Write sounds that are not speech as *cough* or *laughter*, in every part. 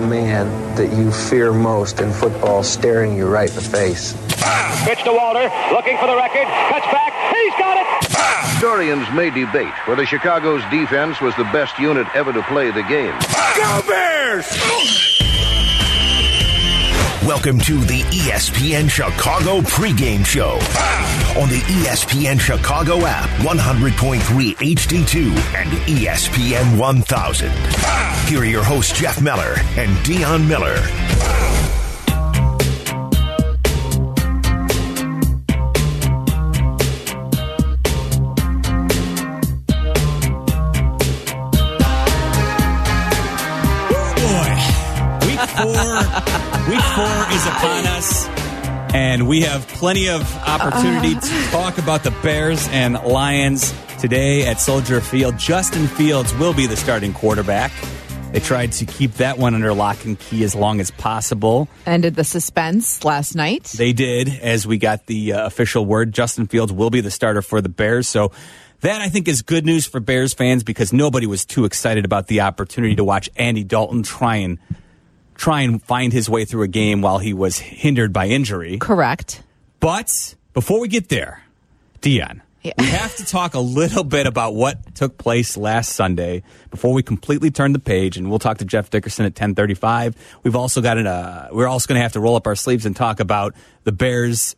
the man that you fear most in football staring you right in the face. Pitch to Walter, looking for the record, cuts back, he's got it! Historians may debate whether Chicago's defense was the best unit ever to play the game. Go Bears! Welcome to the ESPN Chicago pregame show on the ESPN Chicago app, 100.3 HD2 and ESPN 1000. Here are your hosts, Jeff Meller and Dionne Miller. Week four is upon us, and we have plenty of opportunity to talk about the Bears and Lions today at Soldier Field. Justin Fields will be the starting quarterback. They tried to keep that one under lock and key as long as possible. Ended the suspense last night. They did, as we got the uh, official word. Justin Fields will be the starter for the Bears. So that I think is good news for Bears fans because nobody was too excited about the opportunity to watch Andy Dalton try and try and find his way through a game while he was hindered by injury. Correct. But before we get there, Dionne, Yeah. we have to talk a little bit about what took place last Sunday before we completely turn the page, and we'll talk to Jeff Dickerson at ten thirty-five. We've also got an. Uh, we're also going to have to roll up our sleeves and talk about the Bears.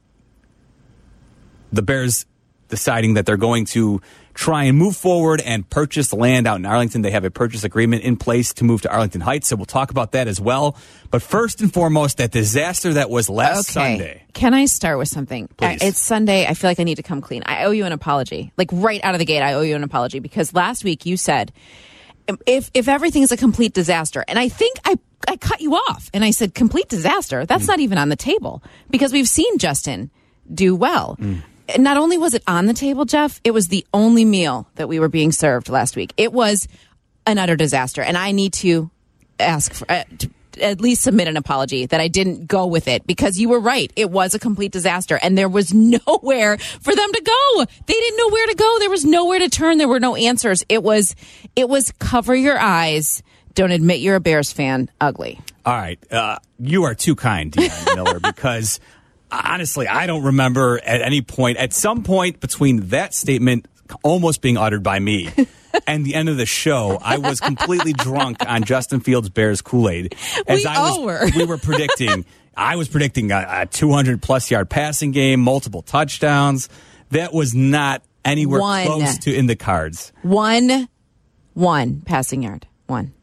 The Bears deciding that they're going to try and move forward and purchase land out in Arlington. They have a purchase agreement in place to move to Arlington Heights, so we'll talk about that as well. But first and foremost, that disaster that was last Okay. Sunday. Can I start with something? Please. It's Sunday. I feel like I need to come clean. I owe you an apology. Like right out of the gate, I owe you an apology because last week you said if if everything is a complete disaster, and I think I I cut you off and I said complete disaster. That's Mm. not even on the table because we've seen Justin do well. Mm. Not only was it on the table, Jeff, it was the only meal that we were being served last week. It was an utter disaster, and I need to ask for. Uh, to, at least submit an apology that I didn't go with it because you were right. It was a complete disaster and there was *laughs* nowhere for them to go. They didn't know where to go. There was nowhere to turn. There were no answers. It was, it was cover your eyes. Don't admit you're a Bears fan. Ugly. All right. Uh, you are too kind, Dionne Miller, *laughs* because honestly, I don't remember at any point, at some point between that statement almost being uttered by me *laughs* and the end of the show, I was completely drunk on Justin Fields Bears Kool Aid. We I all was, were. we were predicting, *laughs* I was predicting a, a 200 plus yard passing game, multiple touchdowns. That was not anywhere One. close to in the cards. One, one passing yard. One.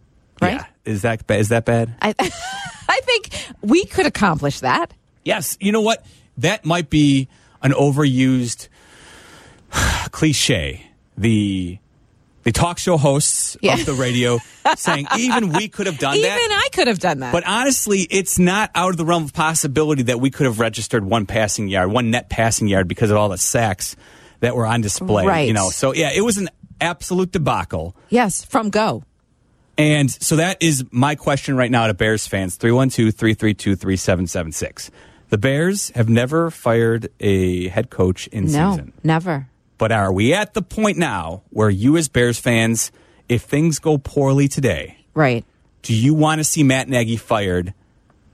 Right? Yeah. Is that, is that bad? I, *laughs* I think we could accomplish that. Yes, you know what? That might be an overused *sighs* cliche. The the talk show hosts Yeah. of the radio *laughs* saying even we could have done Even that. Even I could have done that. But honestly, it's not out of the realm of possibility that we could have registered one passing yard, one net passing yard because of all the sacks that were on display. Right. You know, so yeah, it was an absolute debacle. yes, from go. And so that is my question right now to Bears fans 312 332 3776. The Bears have never fired a head coach in No, season. never. But are we at the point now where you, as Bears fans, if things go poorly today, Right. do you want to see Matt Nagy fired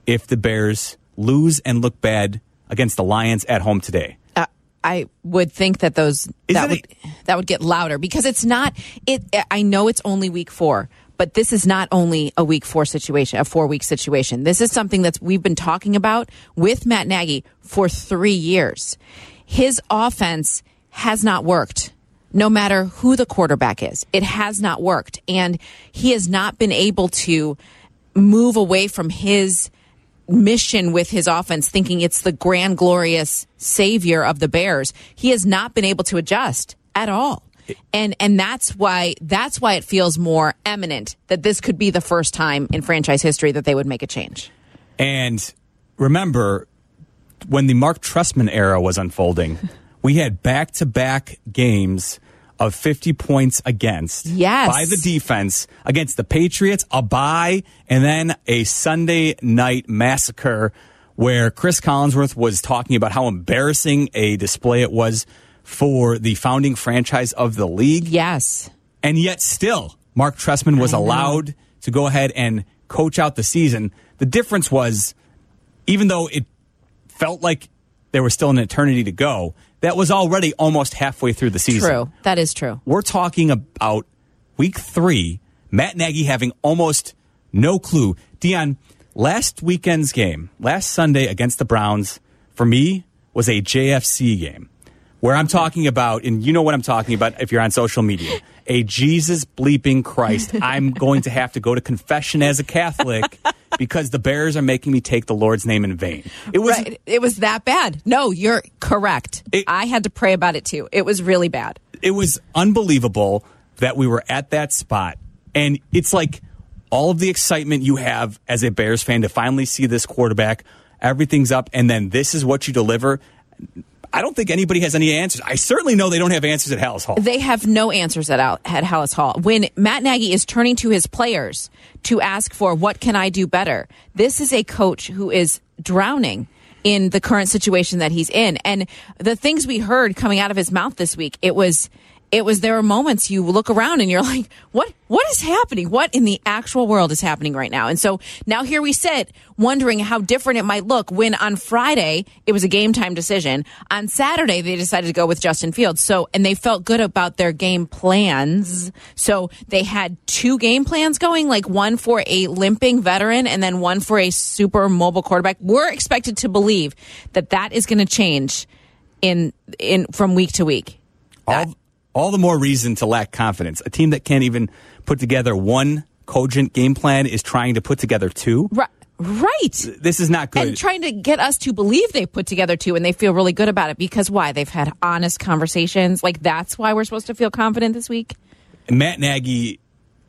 if the Bears lose and look bad against the Lions at home today? uh, I would think that those that would it- that would get louder because it's not it. I know it's only week four, but this is not only a week four situation, a four week situation. This is something that we've been talking about with Matt Nagy for three years. His offense has not worked. No matter who the quarterback is, it has not worked, and he has not been able to move away from his mission with his offense, thinking it's the grand, glorious savior of the Bears. He has not been able to adjust at all. And and that's why that's why it feels more eminent that this could be the first time in franchise history that they would make a change. And remember, when the Marc Trestman era was unfolding, *laughs* we had back to back games of 50 points against Yes. by the defense against the Patriots, a bye, and then a Sunday night massacre where Chris Collinsworth was talking about how embarrassing a display it was for the founding franchise of the league. Yes. And yet, still, Marc Trestman was allowed to go ahead and coach out the season. The difference was, even though it felt like there was still an eternity to go, that was already almost halfway through the season. True. That is true. We're talking about week three, Matt Nagy having almost no clue. Dionne, last weekend's game, last Sunday against the Browns, for me, was a JFC game where I'm talking about, and you know what I'm talking about if you're on social media, a Jesus bleeping Christ. I'm going to have to go to confession as a Catholic *laughs* because the Bears are making me take the Lord's name in vain. It was right. It was that bad. No, you're correct. It- I had to pray about it too. It was really bad. it was unbelievable that we were at that spot. And it's like all of the excitement you have as a Bears fan to finally see this quarterback, everything's up, and then this is what you deliver. I don't think anybody has any answers. I certainly know they don't have answers at Halas Hall. They have no answers at, at Halas Hall. When Matt Nagy is turning to his players to ask for what can I do better, this is a coach who is drowning in the current situation that he's in. And the things we heard coming out of his mouth this week, it was it was there are moments you look around and you're *laughs* like, what what is happening? What in the actual world is happening right now? And so now here we sit wondering how different it might look when on Friday it was a game time decision. On Saturday they decided to go with Justin Fields. So and they felt good about their game plans. So they had two game plans going, like one for a limping veteran and then one for a super mobile quarterback. We're expected to believe that that is going to change in in from week to week. All, all the more reason to lack confidence. A team that can't even put together one cogent game plan is trying to put together two. Right. Right. This is not good. And trying to get us to believe they've put together two and they feel really good about it because why? They've had honest conversations. Like that's why we're supposed to feel confident this week. Matt Nagy,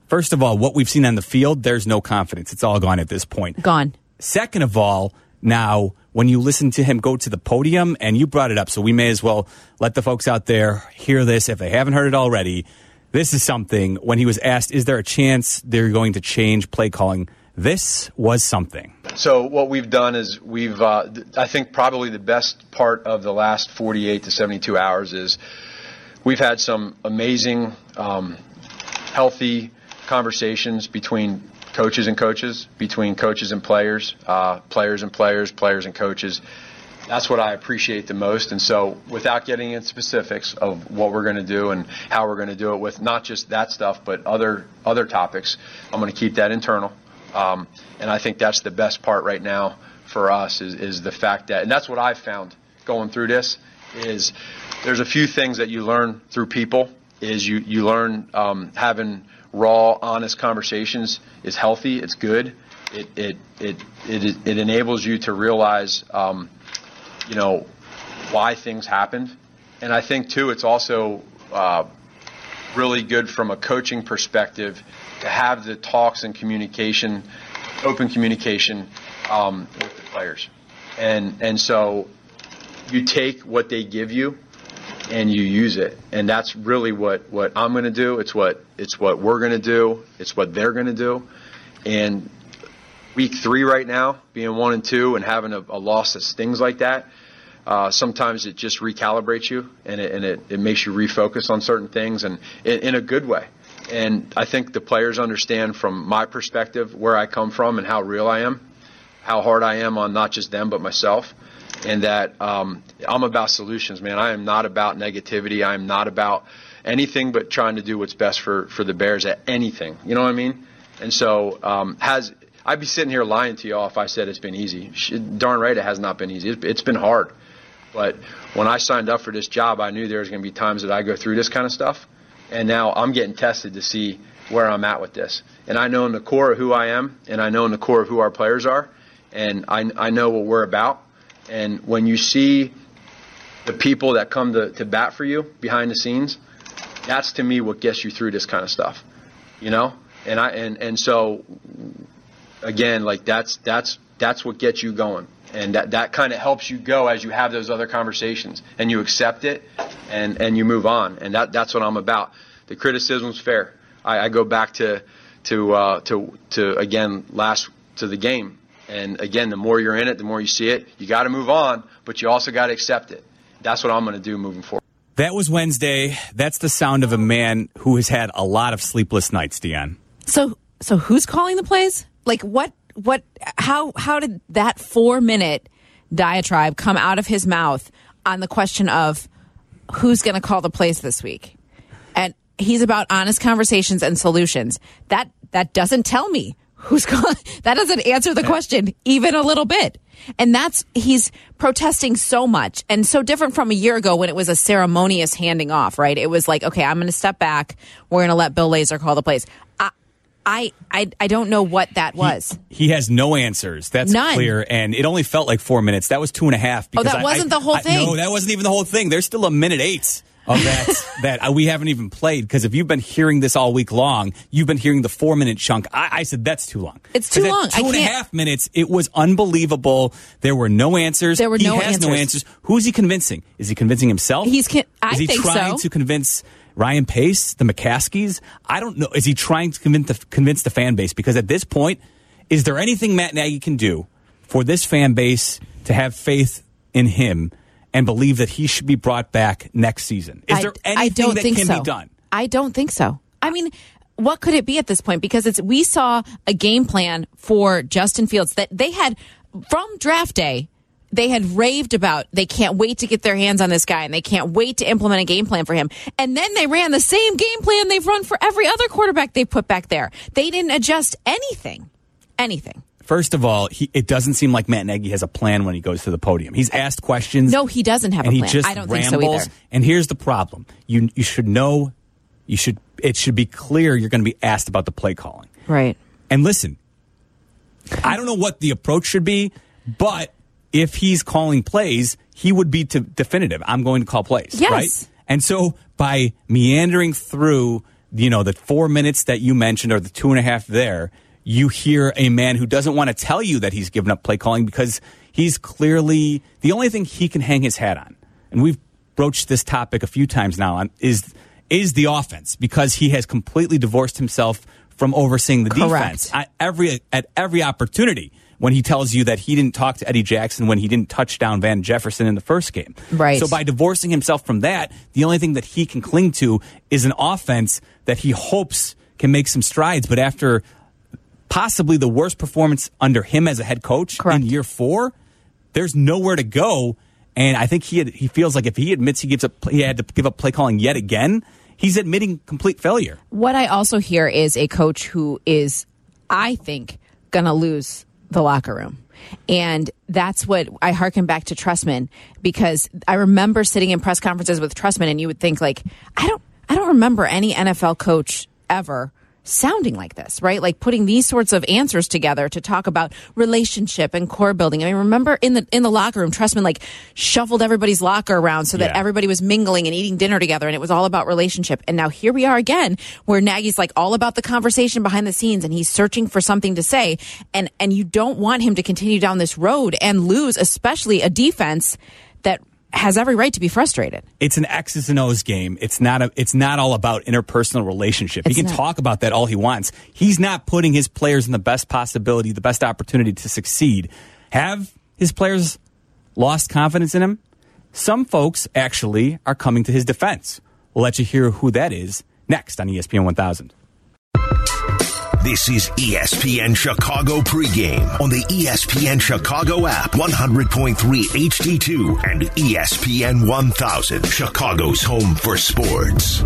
first of all, what we've seen on the field, there's no confidence. It's all gone at this point. Gone. Second of all, now when you listen to him go to the podium, and you brought it up, so we may as well let the folks out there hear this if they haven't heard it already. This is something when he was asked, is there a chance they're going to change play calling? This was something. So what we've done is we've, uh, I think probably the best part of the last 48 to 72 hours is we've had some amazing, um, healthy conversations between coaches and coaches, between coaches and players, uh, players and players, players and coaches. That's what I appreciate the most. And so, without getting into specifics of what we're going to do and how we're going to do it with not just that stuff, but other other topics, I'm going to keep that internal. Um, and I think that's the best part right now for us is, is the fact that, and that's what I've found going through this is there's a few things that you learn through people is you, you learn um, having raw, honest conversations is healthy, it's good. It, it, it, it, it enables you to realize, um, you know, why things happened. And I think, too, it's also uh, really good from a coaching perspective to have the talks and communication, open communication um, with the players. And, and so you take what they give you and you use it. And that's really what, what I'm going to do. It's what, it's what we're going to do. It's what they're going to do. And week three right now, being one and two and having a, a loss that stings like that, uh, sometimes it just recalibrates you and it, and it, it makes you refocus on certain things and in, in a good way. And I think the players understand from my perspective where I come from and how real I am, how hard I am on not just them but myself, and that um, I'm about solutions, man. I am not about negativity. I am not about anything but trying to do what's best for for the Bears at anything. You know what I mean? And so um, has I'd be sitting here lying to y'all if I said it's been easy. Darn right, it has not been easy. It's, been hard. But when I signed up for this job, I knew there was going to be times that I go through this kind of stuff. And now I'm getting tested to see where I'm at with this. And I know in the core of who I am, and I know in the core of who our players are, and I, I know what we're about. And when you see the people that come to, to bat for you behind the scenes, that's to me what gets you through this kind of stuff. You know? And I and, and so again, like that's that's that's what gets you going. And that, that kind of helps you go as you have those other conversations and you accept it and, and you move on. And that, that's what I'm about. The criticism's fair. I, I go back to, to, uh, to, to, again, last, to the game. And again, the more you're in it, the more you see it. You got to move on, but you also got to accept it. That's what I'm going to do moving forward. That was Wednesday. That's the sound of a man who has had a lot of sleepless nights, Dionne. So so who's calling the plays? Like what what how how did that 4 minute diatribe come out of his mouth on the question of who's going to call the plays this week? And he's about honest conversations and solutions. That that doesn't tell me who's *laughs* calling. That doesn't answer the question even a little bit. And that's he's protesting so much and so different from a year ago when it was a ceremonious handing off, right? It was like, okay, I'm going to step back. We're going to let Bill Lazor call the plays. I, I, I, I don't know what that was. He has no answers. That's None. clear. And it only felt like four minutes. That was two and a half. Oh, that I- wasn't I- the whole thing. no, that wasn't even the whole thing. There's still a minute eight of that that uh, we haven't even played. Because if you've been hearing this all week long, you've been hearing the four minute chunk. I, I said that's too long. It's too long. I and a half minutes. It was unbelievable. There were no answers. There were he no has no answers. answers. Who's he convincing? Is he convincing himself? He's con- I Is he think trying so. to convince Ryan Pace, the McCaskies? I don't know. Is he trying to convince the, convince the fan base? Because at this point, is there anything Matt Nagy can do for this fan base to have faith in him and believe that he should be brought back next season? Is I- there I anything don't that can so. be done? I don't think so. I mean, what could it be at this point? Because it's we saw a game plan for Justin Fields that they had from draft day. They had raved about they can't wait to get their hands on this guy and they can't wait to implement a game plan for him. And then they ran the same game plan they've run for every other quarterback they put back there. They didn't adjust anything. Anything. First of all, he, it doesn't seem like Matt Nagy has a plan when he goes to the podium. He's asked questions. No, he doesn't have a he plan. just I don't rambles. think so either. And here's the problem: you you should know, you should it should be clear you're going to be asked about the play calling. Right. And listen, I don't know what the approach should be, but if he's calling plays, he would be to definitive. I'm going to call plays, Yes. right? And so by meandering through, you know, the four minutes that you mentioned or the two and a half there, you hear a man who doesn't want to tell you that he's given up play calling because he's clearly the only thing he can hang his hat on. And we've broached this topic a few times now on is is the offense because he has completely divorced himself from overseeing the Correct. defense at every at every opportunity when he tells you that he didn't talk to Eddie Jackson when he didn't touch down Van Jefferson in the first game. Right. So by divorcing himself from that, the only thing that he can cling to is an offense that he hopes can make some strides. But after possibly the worst performance under him as a head coach Correct. in year four, there's nowhere to go. And I think he had, he feels like if he admits he gives up, he had to give up play calling yet again. He's admitting complete failure. What I also hear is a coach who is, I think, going to lose the locker room. And that's what I hearken back to Trestman because I remember sitting in press conferences with Trestman and you would think like, I don't, I don't remember any NFL coach ever sounding like this, right? Like putting these sorts of answers together to talk about relationship and core building. I mean, remember in the in the locker room, Trestman like shuffled everybody's locker around so that Yeah. everybody was mingling and eating dinner together, and it was all about relationship. And now here we are again, where Nagy's like all about the conversation behind the scenes, and he's searching for something to say, and and you don't want him to continue down this road and lose, especially a defense has every right to be frustrated. it's an X's and O's game. It's not a, it's not all about interpersonal relationship. It's he can not. talk about that all he wants. He's not putting his players in the best possibility, the best opportunity to succeed. Have his players lost confidence in him? Some folks actually are coming to his defense. We'll let you hear who that is next on ESPN 1000. This is ESPN Chicago pregame on the ESPN Chicago app, 100.3 HD2 and ESPN 1000, Chicago's home for sports.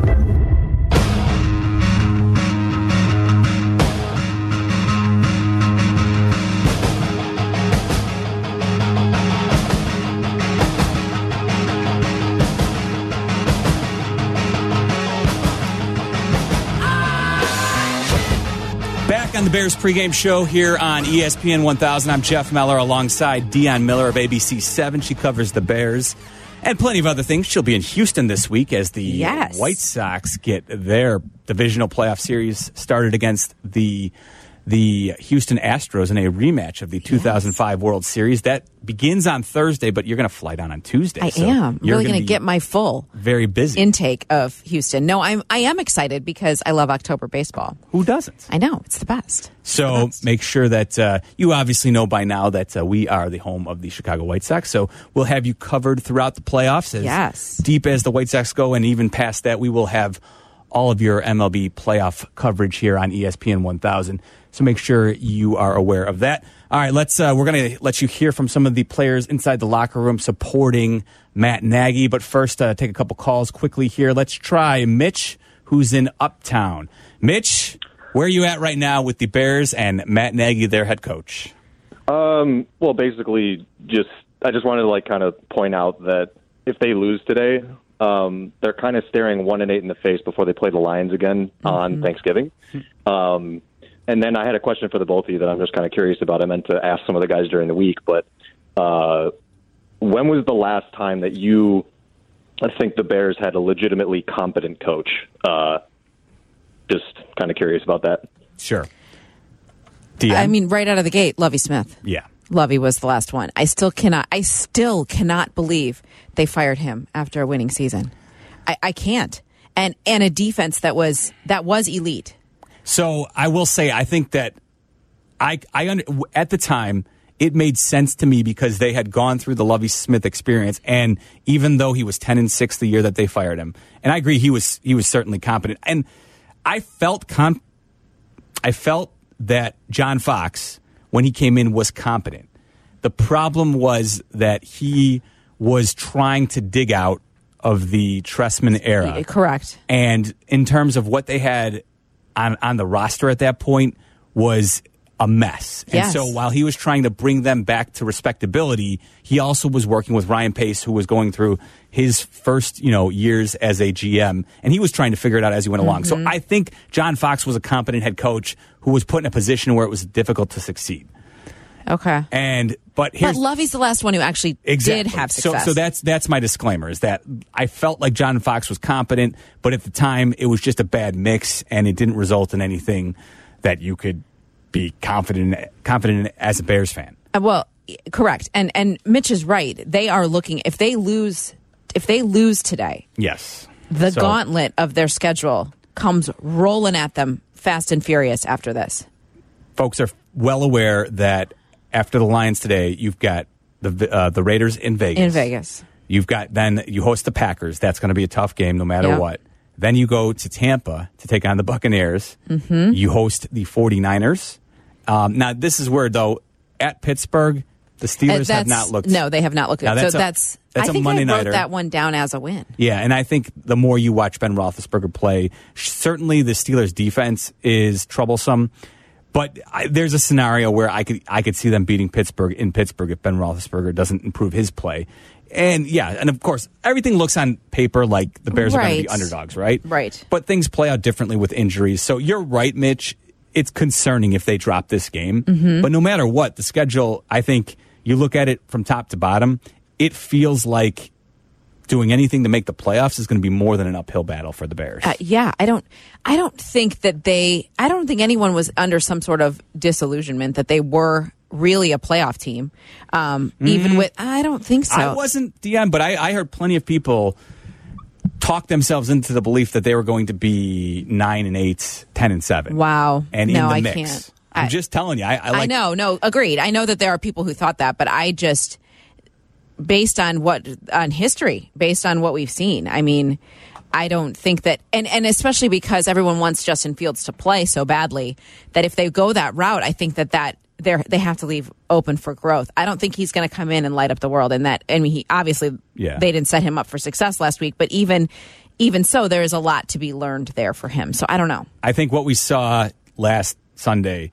Back on the Bears pregame show here on ESPN 1000. I'm Jeff Meller alongside Dionne Miller of ABC 7. She covers the Bears and plenty of other things. She'll be in Houston this week as the Yes. White Sox get their divisional playoff series started against the the Houston Astros in a rematch of the 2005 World Series. That begins on Thursday, but you're going to fly down on Tuesday. I so am you're really going gonna get my full very busy. intake of Houston. No, I'm I am excited because I love October baseball. Who doesn't? I know it's the best. So make sure that uh, you obviously know by now that uh, we are the home of the Chicago White Sox. So we'll have you covered throughout the playoffs. As Yes. Deep as the White Sox go, and even past that, we will have all of your MLB playoff coverage here on ESPN 1000. So make sure you are aware of that. All right, let's. Uh, we're going to let you hear from some of the players inside the locker room supporting Matt Nagy. But first, uh, take a couple calls quickly here. Let's try Mitch, who's in Uptown. Mitch, where are you at right now with the Bears and Matt Nagy, their head coach? Um, well, basically, just I just wanted to like kind of point out that if they lose today, um, they're kind of staring one and eight in the face before they play the Lions again on Thanksgiving. Um, and then I had a question for the both of you that I'm just kind of curious about. I meant to ask some of the guys during the week, but uh, when was the last time that you? I think the Bears had a legitimately competent coach. Uh, just kind of curious about that. Sure. DM? I mean, right out of the gate, Lovie Smith. yeah. Lovie was the last one. I still cannot. I still cannot believe they fired him after a winning season. I, I can't. And and a defense that was that was elite. So I will say, I think that I, I under, at the time it made sense to me because they had gone through the Lovie Smith experience, and even though he was ten and six the year that they fired him, and I agree he was he was certainly competent, and I felt con- I felt that John Fox when he came in was competent. The problem was that he was trying to dig out of the Trestman era. Correct. And in terms of what they had on on the roster at that point was a mess. And Yes. so while he was trying to bring them back to respectability, he also was working with Ryan Pace, who was going through his first, you know, years as a GM, and he was trying to figure it out as he went along. So mm-hmm. I think John Fox was a competent head coach who was put in a position where it was difficult to succeed. Okay. And but But Lovie's the last one who actually exactly. did have So, success. so that's that's my disclaimer is that I felt like John Fox was competent, but at the time it was just a bad mix, and it didn't result in anything that you could be confident confident in as a Bears fan. Uh, well, correct. And and Mitch is right. They are looking if they lose if they lose today, Yes, the So- gauntlet of their schedule comes rolling at them fast and furious after this. folks are well aware that after the Lions today, you've got the uh, the Raiders in Vegas. In Vegas. You've got then you host the Packers. That's going to be a tough game no matter Yeah. what. Then you go to Tampa to take on the Buccaneers. Mm-hmm. You host the 49ers. Um, now, this is where, though, at Pittsburgh, the Uh, Steelers have not looked. No, they have not looked Now, that's so a- that's that's I a think Monday I wrote nighter. that one down as a win. Yeah, and I think the more you watch Ben Roethlisberger play, certainly the Steelers' defense is troublesome. But I, there's a scenario where I could I could see them beating Pittsburgh in Pittsburgh if Ben Roethlisberger doesn't improve his play. And yeah, and of course, everything looks on paper like the Bears are going to be underdogs, right? Right. But things play out differently with injuries. So you're right, Mitch. It's concerning if they drop this game. Mm-hmm. But no matter what, the schedule, I think you look at it from top to bottom, it feels like doing anything to make the playoffs is going to be more than an uphill battle for the Bears. Uh, yeah, I don't. I don't think that they. I don't think anyone was under some sort of disillusionment that they were really a playoff team. Um, Even with, I don't think so. Mm-hmm. I wasn't DM, but I, I heard plenty of people talk themselves into the belief that they were going to be nine and eight, 10 and seven. Wow. And No, in the I mix. can't. I'm I- just telling you. I, I, like, I know. No, agreed. I know that there are people who thought that, but I just, based on what on history, based on what we've seen, I mean. I don't think that, and, and especially because everyone wants Justin Fields to play so badly that if they go that route, I think that that they they have to leave open for growth. I don't think he's going to come in and light up the world. And that, I mean, he obviously Yeah. they didn't set him up for success last week, but even even so, there is a lot to be learned there for him. So I don't know. I think what we saw last Sunday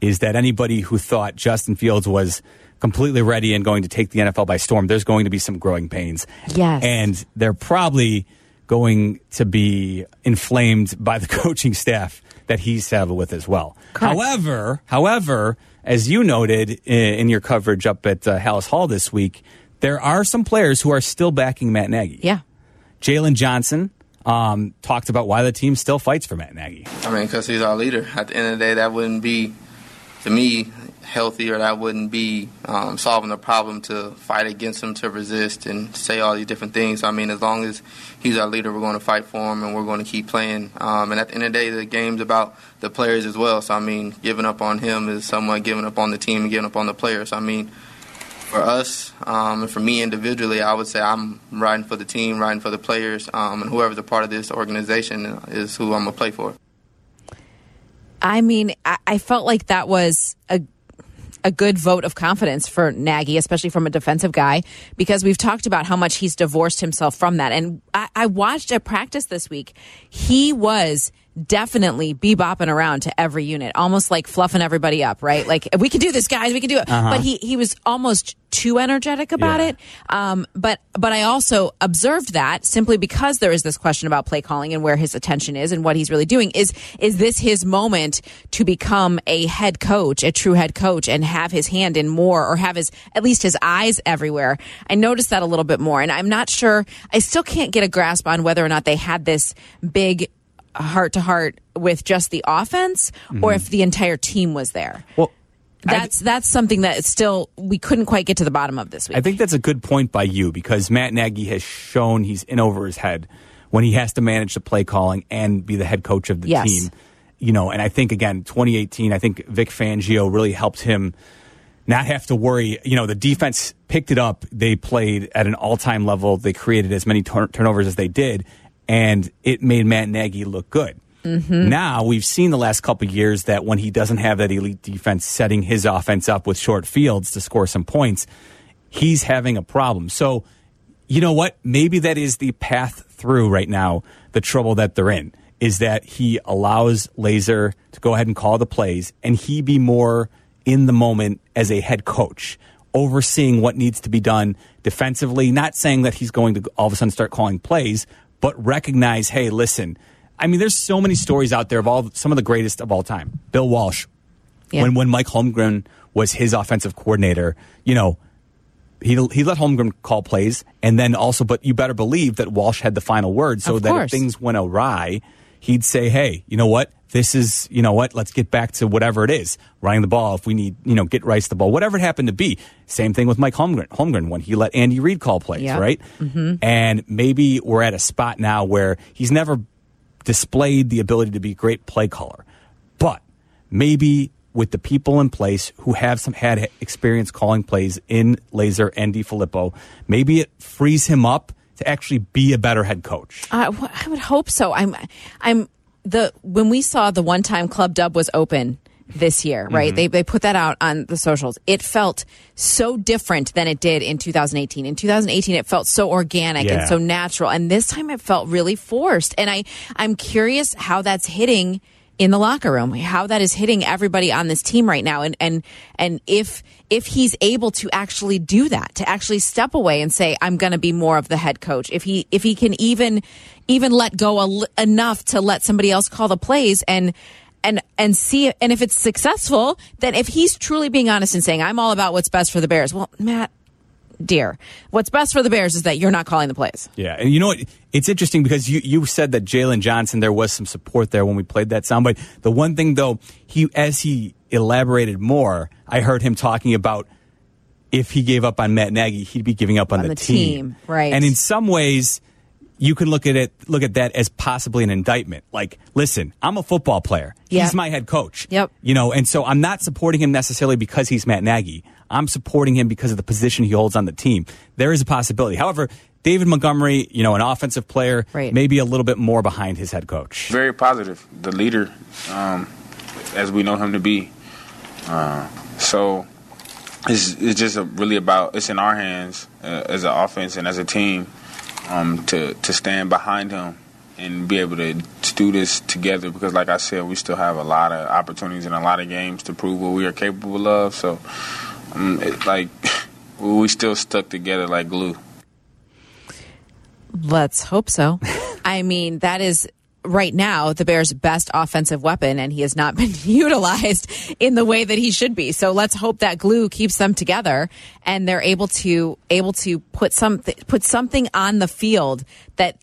is that anybody who thought Justin Fields was completely ready and going to take the NFL by storm, there's going to be some growing pains. Yes. And they're probably going to be inflamed by the *laughs* coaching staff that he's saddled with as well. Correct. However, however, as you noted in your coverage up at uh, Halas Hall this week, there are some players who are still backing Matt Nagy. Yeah. Jaylon Johnson um, talked about why the team still fights for Matt Nagy. I mean, because he's our leader. At the end of the day, that wouldn't be, to me, healthy, or that wouldn't be um, solving the problem to fight against him, to resist, and say all these different things. I mean, as long as he's our leader, we're going to fight for him, and we're going to keep playing. Um, and at the end of the day, the game's about the players as well. So I mean, giving up on him is somewhat giving up on the team and giving up on the players. I mean, for us um, and for me individually, I would say I'm riding for the team, riding for the players, um, and whoever's a part of this organization is who I'm gonna play for. I mean, I, I felt like that was a a good vote of confidence for Nagy, especially from a defensive guy, because we've talked about how much he's divorced himself from that. And I, I watched a practice this week. He was definitely bebopping around to every unit, almost like fluffing everybody up, right? Like we can do this, guys. We can do it. Uh-huh. But he he was almost too energetic about Yeah. it. Um, but but I also observed that simply because there is this question about play calling and where his attention is and what he's really doing. Is is this his moment to become a head coach, a true head coach, and have his hand in more, or have his at least his eyes everywhere? I noticed that a little bit more, and I'm not sure. I still can't get a grasp on whether or not they had this big heart to heart with just the offense, or if the entire team was there. Well, That's that's something that still we couldn't quite get to the bottom of this week. I think that's a good point by you because Matt Nagy has shown he's in over his head when he has to manage the play calling and be the head coach of the Yes. team. You know, and I think again, 2018, I think Vic Fangio really helped him not have to worry. You know, the defense picked it up. They played at an all-time level. They created as many turn- turnovers as they did, and it made Matt Nagy look good. Mm-hmm. Now we've seen the last couple of years that when he doesn't have that elite defense setting his offense up with short fields to score some points, he's having a problem. So, you know what? Maybe that is the path through right now. The trouble that they're in is that he allows Lazor to go ahead and call the plays, and he be more in the moment as a head coach, overseeing what needs to be done defensively. Not saying that he's going to all of a sudden start calling plays, but recognize, hey, listen. I mean, there's so many stories out there of all some of the greatest of all time. Bill Walsh, Yeah. when when Mike Holmgren was his offensive coordinator, you know, he he let Holmgren call plays, and then also, but you better believe that Walsh had the final word, so that if things went awry, he'd say, "Hey, you know what? This is, you know what? Let's get back to whatever it is, running the ball. If we need, you know, get Rice the ball, whatever it happened to be. Same thing with Mike Holmgren. Holmgren when he let Andy Reid call plays, Yeah. right? Mm-hmm. And maybe we're at a spot now where he's never displayed the ability to be a great play caller, but maybe with the people in place who have some had experience calling plays in Lazor and DeFilippo, maybe it frees him up to actually be a better head coach. Uh, wh- I would hope so. I'm, I'm the when we saw the one time Club Dub was open this year, right? They they put that out on the socials. It felt so different than it did in 2018. In 2018, it felt so organic Yeah. and so natural, and this time it felt really forced. And I I'm curious how that's hitting in the locker room, how that is hitting everybody on this team right now, and and and if if he's able to actually do that, to actually step away and say, "I'm going to be more of the head coach," if he if he can even even let go a enough to let somebody else call the plays and and and see and if it's successful, then if he's truly being honest and saying, "I'm all about what's best for the Bears," well, Matt. Dear, what's best for the Bears is that you're not calling the plays. Yeah, and you know what? It's interesting because you you said that Jaylon Johnson there was some support there when we played that sound. But The one thing though, he as he elaborated more, I heard him talking about if he gave up on Matt Nagy, he'd be giving up on, On the team, right. And in some ways, you can look at it look at that as possibly an indictment. Like, listen, I'm a football player. Yeah. He's my head coach. Yep. You know, and so I'm not supporting him necessarily because he's Matt Nagy. I'm supporting him because of the position he holds on the team. There is a possibility. However, David Montgomery, you know, an offensive player, Right. maybe a little bit more behind his head coach. Very positive. The leader, um, as we know him to be. Uh, so it's, it's just a, really about it's in our hands uh, as an offense and as a team um, to to stand behind him and be able to, to do this together because like I said we still have a lot of opportunities and a lot of games to prove what we are capable of so Mm, it, like *laughs* we still stuck together like glue Let's hope so. *laughs* I mean, that is right now the Bears' best offensive weapon, and he has not *laughs* been utilized in the way that he should be. So let's hope that glue keeps them together, and they're able to able to put some put something on the field that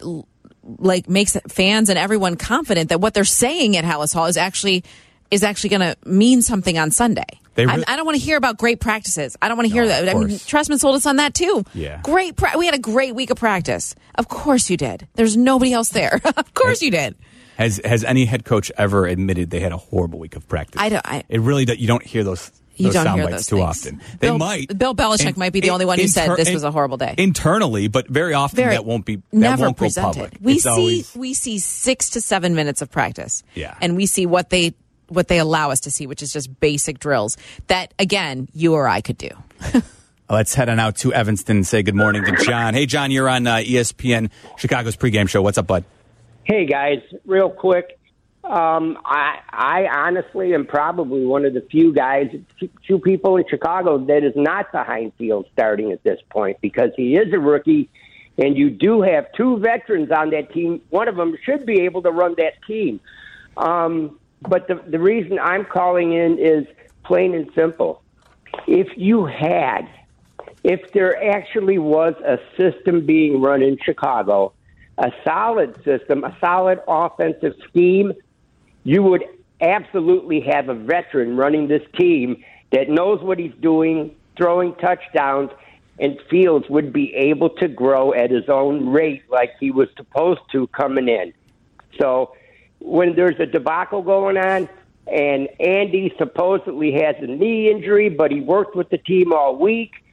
like makes fans and everyone confident that what they're saying at Halas Hall is actually is actually going to mean something on Sunday. They re- I don't want to hear about great practices. I don't want to hear No, that. of I mean. Trestman sold us on that too. Yeah. Great. Pra- we had a great week of practice. Of course you did. There's nobody else there. *laughs* of course you did. Has has any head coach ever admitted they had a horrible week of practice? I don't- I- it really you don't hear those You those don't sound hear bites those too things. often. They Bill- might. Bill Belichick might be the only one who said this was a horrible day. internally, but very often Very- that won't be that never won't presented. public. We It's see always- we see six to seven minutes of practice. Yeah. and we see what they what they allow us to see, which is just basic drills that again you or I could do. *laughs* Let's head on out to Evanston and say good morning to John. Hey, John, you're on uh, ESPN Chicago's pregame show. What's up, bud? Hey guys, real quick. Um, I I honestly am probably one of the few guys, few people in Chicago that is not behind Field starting at this point because he is a rookie, and you do have two veterans on that team. One of them should be able to run that team. Um, but the the reason I'm calling in is plain and simple. If you had, if there actually was a system being run in Chicago, a solid system, a solid offensive scheme, you would absolutely have a veteran running this team that knows what he's doing, throwing touchdowns, and Fields would be able to grow at his own rate like he was supposed to coming in. So when there's a debacle going on, and Andy supposedly has a knee injury, but he worked with the team all week,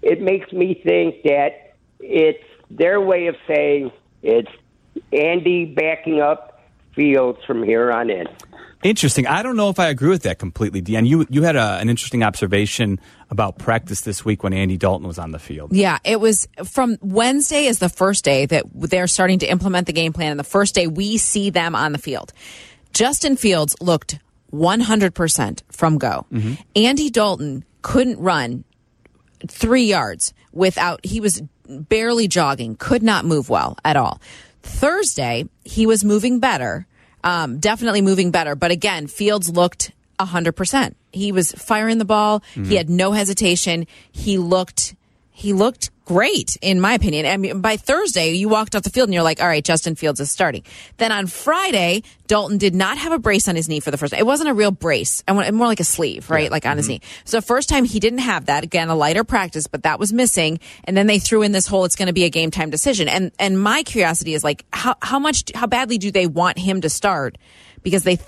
it makes me think that it's their way of saying it's Andy backing up Fields from here on in. Interesting. I don't know if I agree with that completely, Deanne. You you had a, an interesting observation about practice this week when Andy Dalton was on the field. Yeah, it was from Wednesday is the first day that they're starting to implement the game plan, and the first day we see them on the field. Justin Fields looked 100% from go. Mm-hmm. Andy Dalton couldn't run three yards without, he was barely jogging, could not move well at all. Thursday, he was moving better, um, definitely moving better. But again, Fields looked 100%. He was firing the ball. He had no hesitation. He looked, he looked great, in my opinion. I mean, by Thursday, you walked off the field and you're like, all right, Justin Fields is starting. Then on Friday, Dalton did not have a brace on his knee for the first time. It wasn't a real brace. I want more like a sleeve, right? Like on his mm-hmm. knee. So the first time he didn't have that. Again, a lighter practice, but that was missing. And then they threw in this whole, it's going to be a game time decision. And, and my curiosity is like, how, how much, how badly do they want him to start? Because they,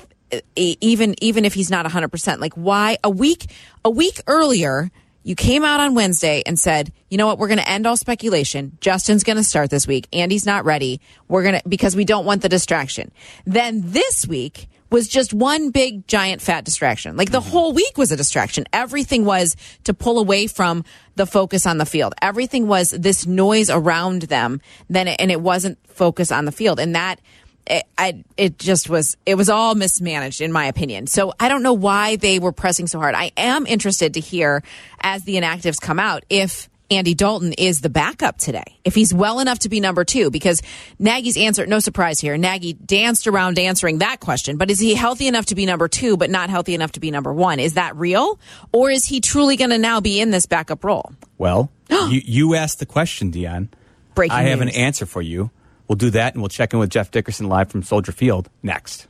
even, even if he's not 100%, like why a week, a week earlier, you came out on Wednesday and said, you know what, we're going to end all speculation. Justin's going to start this week. Andy's not ready. We're going to, because we don't want the distraction. Then this week was just one big, giant, fat distraction. Like the mm-hmm. whole week was a distraction. Everything was to pull away from the focus on the field. Everything was this noise around them. Then, it, and it wasn't focus on the field. And that, it, I, it just was it was all mismanaged in my opinion. So i don't know why they were pressing so hard. I am interested to hear as the inactives come out if andy dalton is the backup today if he's well enough to be number two because nagy's answer no surprise here nagy danced around answering that question but is he healthy enough to be number two but not healthy enough to be number one? Is that real? Or is he truly going to now be in this backup role? Well, *gasps* you, you asked the question, Dionne. Breaking I have an answer for you. We'll do that, and we'll check in with Jeff Dickerson live from Soldier Field next.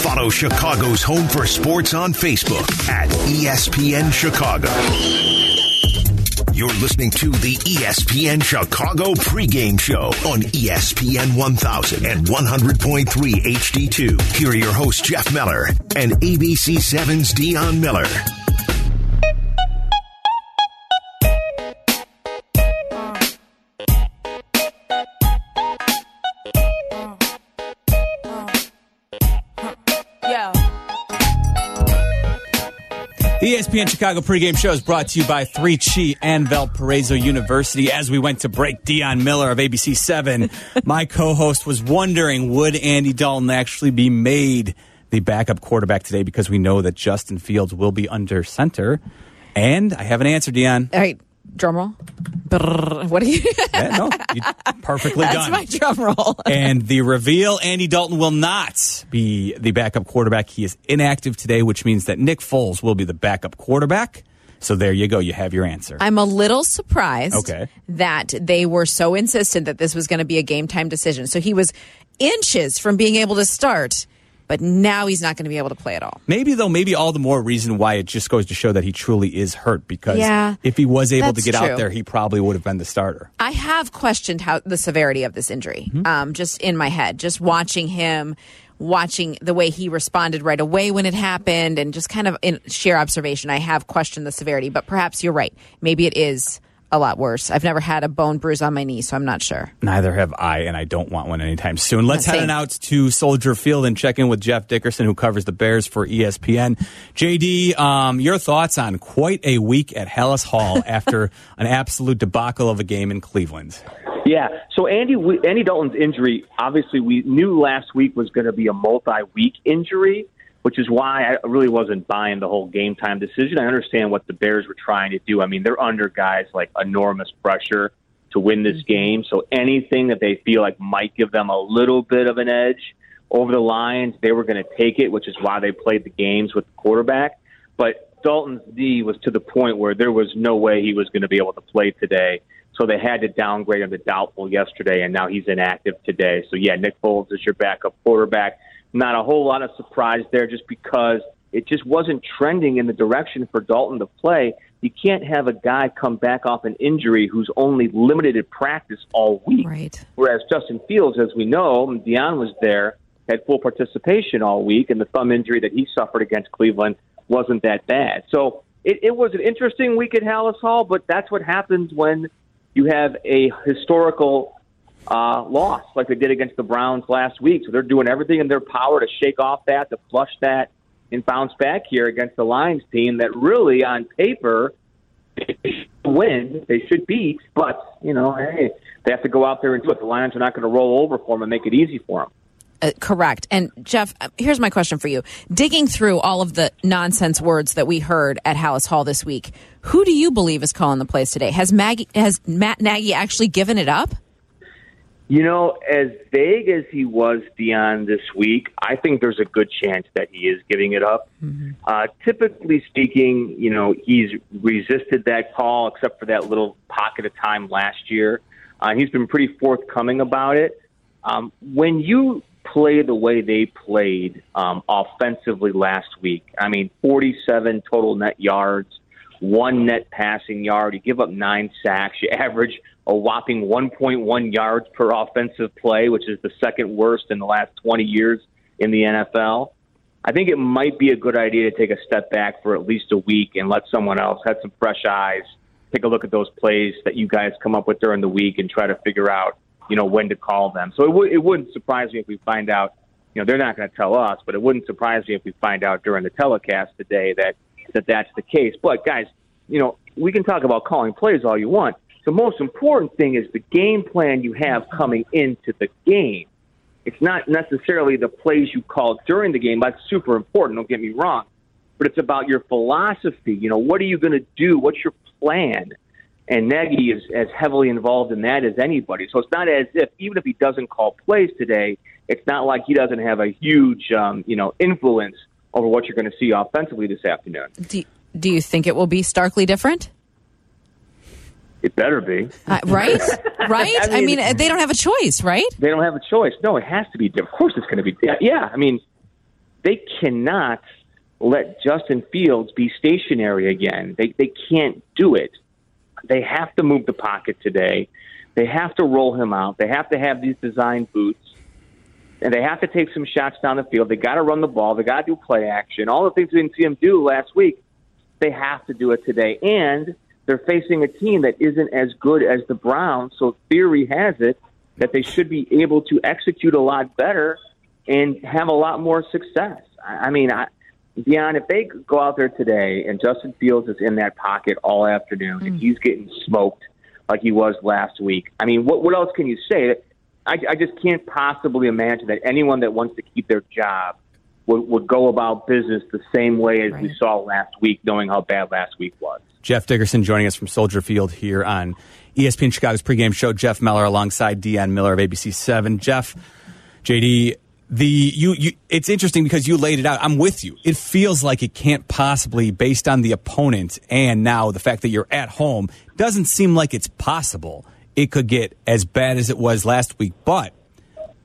Follow Chicago's Home for Sports on Facebook at ESPN Chicago. You're listening to the ESPN Chicago pregame show on ESPN 1000 and 100.3 HD2. Here are your hosts, Jeff Miller and ABC 7's Dionne Miller. ESPN Chicago pregame show is brought to you by 3 Chi and Valparaiso University. As we went to break, Dionne Miller of ABC 7, *laughs* my co host, was wondering would Andy Dalton actually be made the backup quarterback today because we know that Justin Fields will be under center. And I have an answer, Dionne. all right drum roll Brrr. what are you Yeah, no, you, perfectly that's done. my drum roll *laughs* and the reveal Andy Dalton will not be the backup quarterback. He is inactive today, which means that Nick Foles will be the backup quarterback. So there you go. You have your answer. I'm a little surprised Okay. that they were so insistent that this was going to be a game time decision. So he was inches from being able to start, but now he's not going to be able to play at all. Maybe though, maybe all the more reason why it just goes to show that he truly is hurt because Yeah, if he was able to get true. out there, he probably would have been the starter. I have questioned how the severity of this injury, Mm-hmm. um, just in my head, just watching him watching the way he responded right away when it happened, and just kind of in sheer observation, I have questioned the severity. But perhaps you're right. Maybe it is a lot worse. I've never had a bone bruise on my knee, so I'm not sure. Neither have I, and I don't want one anytime soon. Let's Same. head on out to Soldier Field and check in with Jeff Dickerson, who covers the Bears for ESPN. JD, um, your thoughts on quite a week at Halas Hall *laughs* after an absolute debacle of a game in Cleveland? Yeah. So Andy we- Andy Dalton's injury, obviously, we knew last week was going to be a multi-week injury, which is why I really wasn't buying the whole game time decision. I understand what the Bears were trying to do. I mean, they're under guys like enormous pressure to win this mm-hmm. game. So anything that they feel like might give them a little bit of an edge over the Lions, they were going to take it, which is why they played the games with the quarterback. But Dalton's knee was to the point where there was no way he was going to be able to play today. So they had to downgrade him to doubtful yesterday, and now he's inactive today. So yeah, Nick Foles is your backup quarterback. Not a whole lot of surprise there, just because it just wasn't trending in the direction for Dalton to play. You can't have a guy come back off an injury who's only limited at practice all week. Right. Whereas Justin Fields, as we know, Dionne was there, had full participation all week, and the thumb injury that he suffered against Cleveland wasn't that bad. So it, it was an interesting week at Halas Hall, but that's what happens when you have a historical uh, loss like they did against the Browns last week. So they're doing everything in their power to shake off that, to flush that, and bounce back here against the Lions team that really, on paper, win, they should beat, but, you know, hey, they have to go out there and do it. The Lions are not going to roll over for them and make it easy for them. Uh, correct. And Jeff, uh, here's my question for you. Digging through all of the nonsense words that we heard at Halas Hall this week, who do you believe is calling the plays today? Has Nagy has Matt Nagy actually given it up? You know, as vague as he was, Dionne, this week, I think there's a good chance that he is giving it up. Uh, typically speaking, you know, he's resisted that call except for that little pocket of time last year. Uh, he's been pretty forthcoming about it. Um, when you play the way they played um, offensively last week, I mean, 47 total net yards, one net passing yard. You give up nine sacks. You *laughs* average a whopping 1.1 yards per offensive play, which is the second worst in the last 20 years in the NFL. I think it might be a good idea to take a step back for at least a week and let someone else have some fresh eyes take a look at those plays that you guys come up with during the week and try to figure out, you know, when to call them. So it, w- it wouldn't surprise me if we find out, you know, they're not going to tell us, but it wouldn't surprise me if we find out during the telecast today that that that's the case. But guys, you know, we can talk about calling plays all you want. The most important thing is the game plan you have coming into the game. It's not necessarily the plays you call during the game. That's super important. Don't get me wrong, but it's about your philosophy. You know, what are you going to do? What's your plan? And Nagy is as heavily involved in that as anybody. So it's not as if even if he doesn't call plays today, it's not like he doesn't have a huge, um, you know, influence over what you're going to see offensively this afternoon. Do, do you think it will be starkly different? It better be. Uh, right? *laughs* right? I I mean, mean- they don't have a choice, right? They don't have a choice. No, it has to be. Of course, it's going to be. Yeah, yeah, I mean, they cannot let Justin Fields be stationary again. They they can't do it. They have to move the pocket today. They have to roll him out. They have to have these design boots, and they have to take some shots down the field. They got to run the ball. They got to do play action. All the things we didn't see him do last week. They have to do it today, and they're facing a team that isn't as good as the Browns. So theory has it that they should be able to execute a lot better and have a lot more success. I I mean, I, Dionne, if they go out there today and Justin Fields is in that pocket all afternoon and mm. he's getting smoked like he was last week, I mean, what what else can you say? I, I just can't possibly imagine that anyone that wants to keep their job would, would go about business the same way as we saw last week, knowing how bad last week was. Jeff Dickerson joining us from Soldier Field here on ESPN Chicago's pregame show. Jeff Meller alongside Dionne Miller of ABC Seven. Jeff, JD, the you you. It's interesting because you laid it out. I'm with you. It feels like it can't possibly, based on the opponent and now the fact that you're at home, doesn't seem like it's possible. It could get as bad as it was last week. But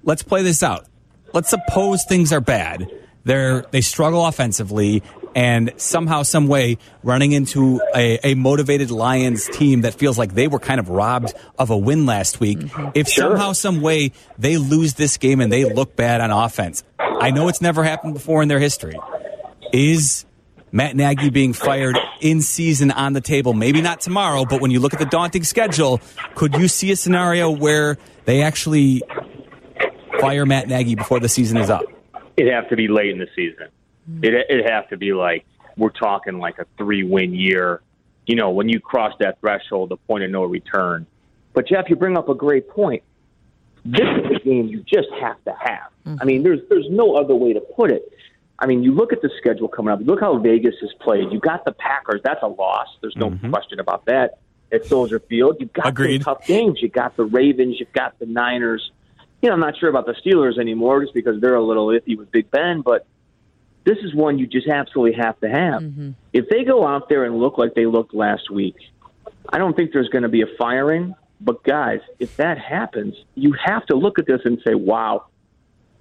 let's play this out. Let's suppose things are bad. They're they struggle offensively, and somehow, some way, running into a, a motivated Lions team that feels like they were kind of robbed of a win last week. Mm-hmm. If somehow, some way, they lose this game and they look bad on offense, I know it's never happened before in their history. Is Matt Nagy being fired in season on the table? Maybe not tomorrow, but when you look at the daunting schedule, could you see a scenario where they actually fire Matt Nagy before the season is up? It'd have to be late in the season. Hmm. It it'd have to be like we're talking like a three win year. You know, when you cross that threshold, the point of no return. But Jeff, you bring up a great point. This is a game you just have to have. Mm-hmm. I mean, there's there's no other way to put it. I mean, you look at the schedule coming up. Look how Vegas has played. You got the Packers. That's a loss. There's no mm-hmm. question about that. At Soldier Field, you've got some tough games. You got the Ravens. You've got the Niners. You know, I'm not sure about the Steelers anymore, just because they're a little iffy with Big Ben. But this is one you just absolutely have to have. Mm-hmm. If they go out there and look like they looked last week, I don't think there's going to be a firing. But guys, if that happens, you have to look at this and say, "Wow,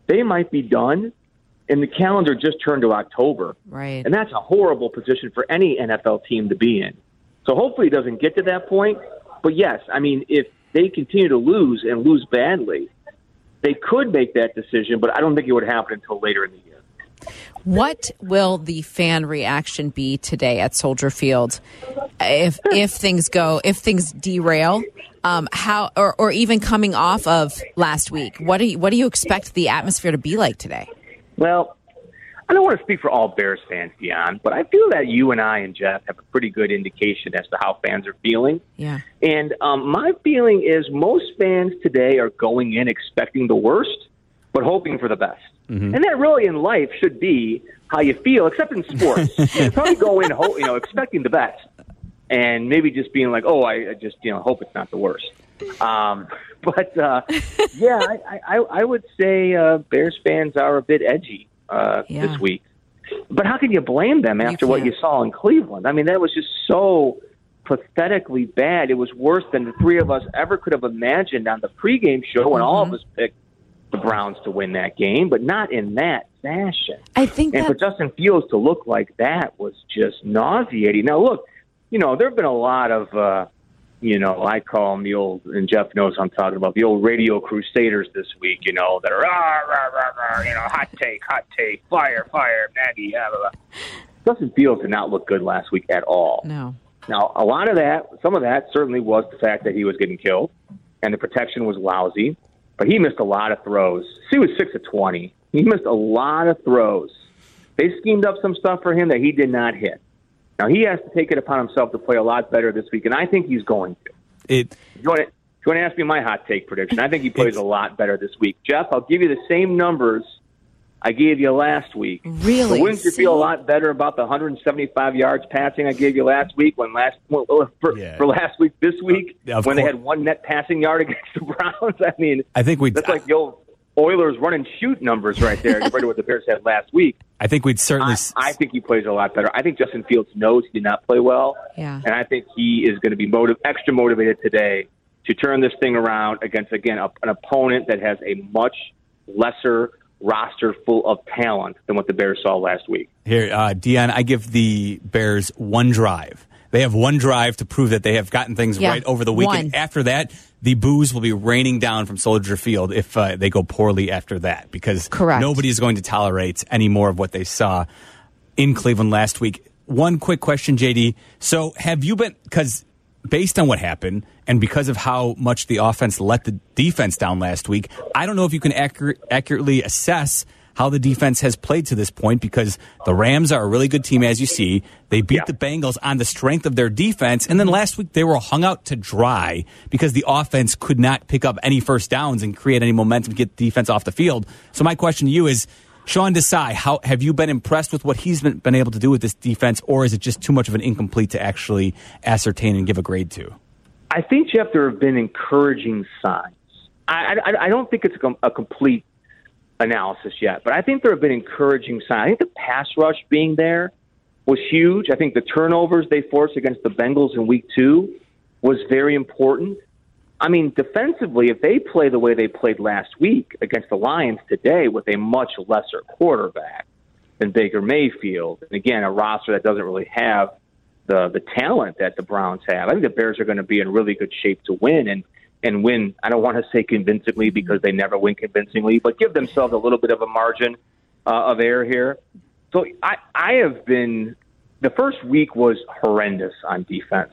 they might be done." And the calendar just turned to October. Right. And that's a horrible position for any NFL team to be in. So hopefully it doesn't get to that point. But yes, I mean, if they continue to lose and lose badly, they could make that decision, but I don't think it would happen until later in the year. What will the fan reaction be today at Soldier Field if if things go if things derail? Um, how or, or even coming off of last week? What do you, what do you expect the atmosphere to be like today? Well, I don't want to speak for all Bears fans, Dionne, but I feel that you and I and Jeff have a pretty good indication as to how fans are feeling. Yeah. And um, my feeling is most fans today are going in expecting the worst, but hoping for the best. And that really in life should be how you feel, except in sports. *laughs* you probably go in, ho- you know, expecting the best, and maybe just being like, "Oh, I I just you know hope it's not the worst." Um, *laughs* but uh, yeah, I, I, I would say uh, Bears fans are a bit edgy uh, Yeah. this week. But how can you blame them after what you saw in Cleveland? I mean, that was just so pathetically bad. It was worse than the three of us ever could have imagined on the pregame show when all of us picked the Browns to win that game, but not in that fashion. I think And for Justin Fields to look like that was just nauseating. Now, look, you know, there have been a lot of, uh, you know, I call them the old, and Jeff knows what I'm talking about, the old radio crusaders this week, you know, that are, rah, rah, rah, rah, you know, hot take, hot take, fire, fire, Nagy, blah, blah, blah. Justin Fields did not look good last week at all. no. Now, a lot of that, some of that certainly was the fact that he was getting killed and the protection was lousy, but he missed a lot of throws. He was 6 of 20. He missed a lot of throws. They schemed up some stuff for him that he did not hit. Now, he has to take it upon himself to play a lot better this week, and I think he's going to. It You want to, you want to ask me my hot take prediction? I think he plays a lot better this week. Jeff, I'll give you the same numbers I gave you last week. Really? But wouldn't you feel a lot better about the 175 yards passing I gave you last week when last well, for, Yeah. for last week this week Yeah, of when they had one net passing yard *laughs* against the Browns? I mean, I think we'd that's like the old Oilers run and shoot numbers right there compared to what the Bears had last week. I think we'd certainly I, I think he plays a lot better. I think Justin Fields knows he did not play well, Yeah. and I think he is going to be motiv- extra motivated today to turn this thing around against again a, an opponent that has a much lesser roster full of talent than what the Bears saw last week. Here, uh, Dionne, I give the Bears one drive. They have one drive to prove that they have gotten things Yeah, right over the weekend. one. After that, the booze will be raining down from Soldier Field if uh, they go poorly after that, because Correct. nobody is going to tolerate any more of what they saw in Cleveland last week. One quick question, JD. So, have you been because based on what happened and because of how much the offense let the defense down last week, I don't know if you can accurate, accurately assess how the defense has played to this point because the Rams are a really good team, as you see. They beat the Bengals on the strength of their defense, and then last week they were hung out to dry because the offense could not pick up any first downs and create any momentum to get the defense off the field. So my question to you is. Sean Desai, how have you been impressed with what he's been, been able to do with this defense, or is it just too much of an incomplete to actually ascertain and give a grade to? I think Jeff, there have been encouraging signs. I, I, I don't think it's a, com- a complete analysis yet, but I think there have been encouraging signs. I think the pass rush being there was huge. I think the turnovers they forced against the Bengals in Week Two was very important. I mean, defensively, if they play the way they played last week against the Lions today with a much lesser quarterback than Baker Mayfield, and again, a roster that doesn't really have the the talent that the Browns have, I think the Bears are going to be in really good shape to win and and win. I don't want to say convincingly because they never win convincingly, but give themselves a little bit of a margin. uh, of air here. So I, I have been. The first week was horrendous on defense,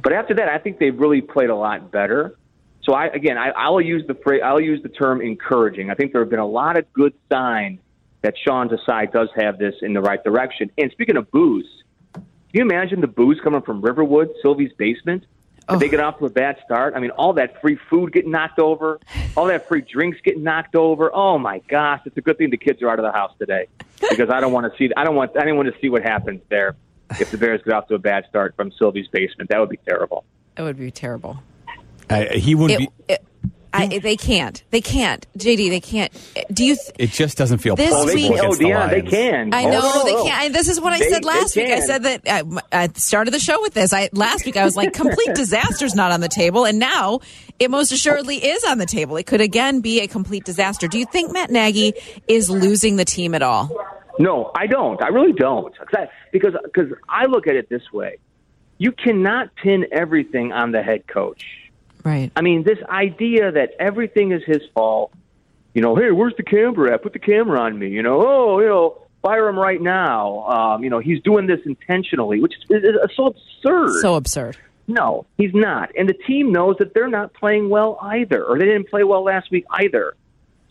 but after that, I think they've really played a lot better. So I again, I, I'll use the phrase, I'll use the term encouraging. I think there have been a lot of good signs that Sean Desai does have this in the right direction. And speaking of booze, can you imagine the booze coming from Riverwood, Silvy's basement? If they get off to a bad start, I mean, all that free food getting knocked over, all that free drinks getting knocked over. Oh my gosh, it's a good thing the kids are out of the house today because I don't want to see. I don't want. anyone to see what happens there if the Bears get off to a bad start from Silvy's basement. That would be terrible. That would be terrible. Uh, he wouldn't It, be. it- I, they can't. They can't. JD, they can't. Do you? Th- It just doesn't feel This possible week- against Oh, the Dionne, they can. I Oh, know no, they can't. This is what I They- said last week. I said that I, I started the show with this. I last week I was like, complete *laughs* disaster's not on the table, and now it most assuredly is on the table. It could again be a complete disaster. Do you think Matt Nagy is losing the team at all? No, I don't. I really don't. 'Cause I- Because because I look at it this way: you cannot pin everything on the head coach. Right. I mean, this idea that everything is his fault. You know, hey, where's the camera at? Put the camera on me. You know, oh, you know, fire him right now. Um, you know, he's doing this intentionally, which is, is so absurd. So absurd. No, he's not. And the team knows that they're not playing well either, or they didn't play well last week either.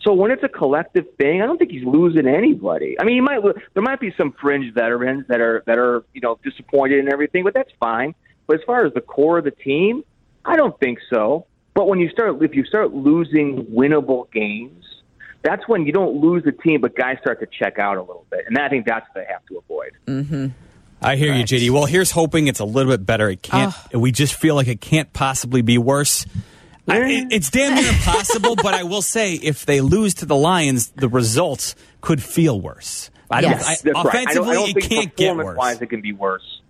So when it's a collective thing, I don't think he's losing anybody. I mean, he might there might be some fringe veterans that are that are you know disappointed and everything, but that's fine. But as far as the core of the team, I don't think so. But when you start if you start losing winnable games, that's when you don't lose the team, but guys start to check out a little bit, and I think that's what they have to avoid. Mm-hmm. I hear you, JD. Well, here's hoping it's a little bit better. It can't. We just feel like it can't possibly be worse. I, it- it's damn near impossible, but I will say, if they lose to the Lions, the results could feel worse. I don't. Yes, I, that's right. I don't, offensively, I don't it think can't get worse. performance-wise it can be worse.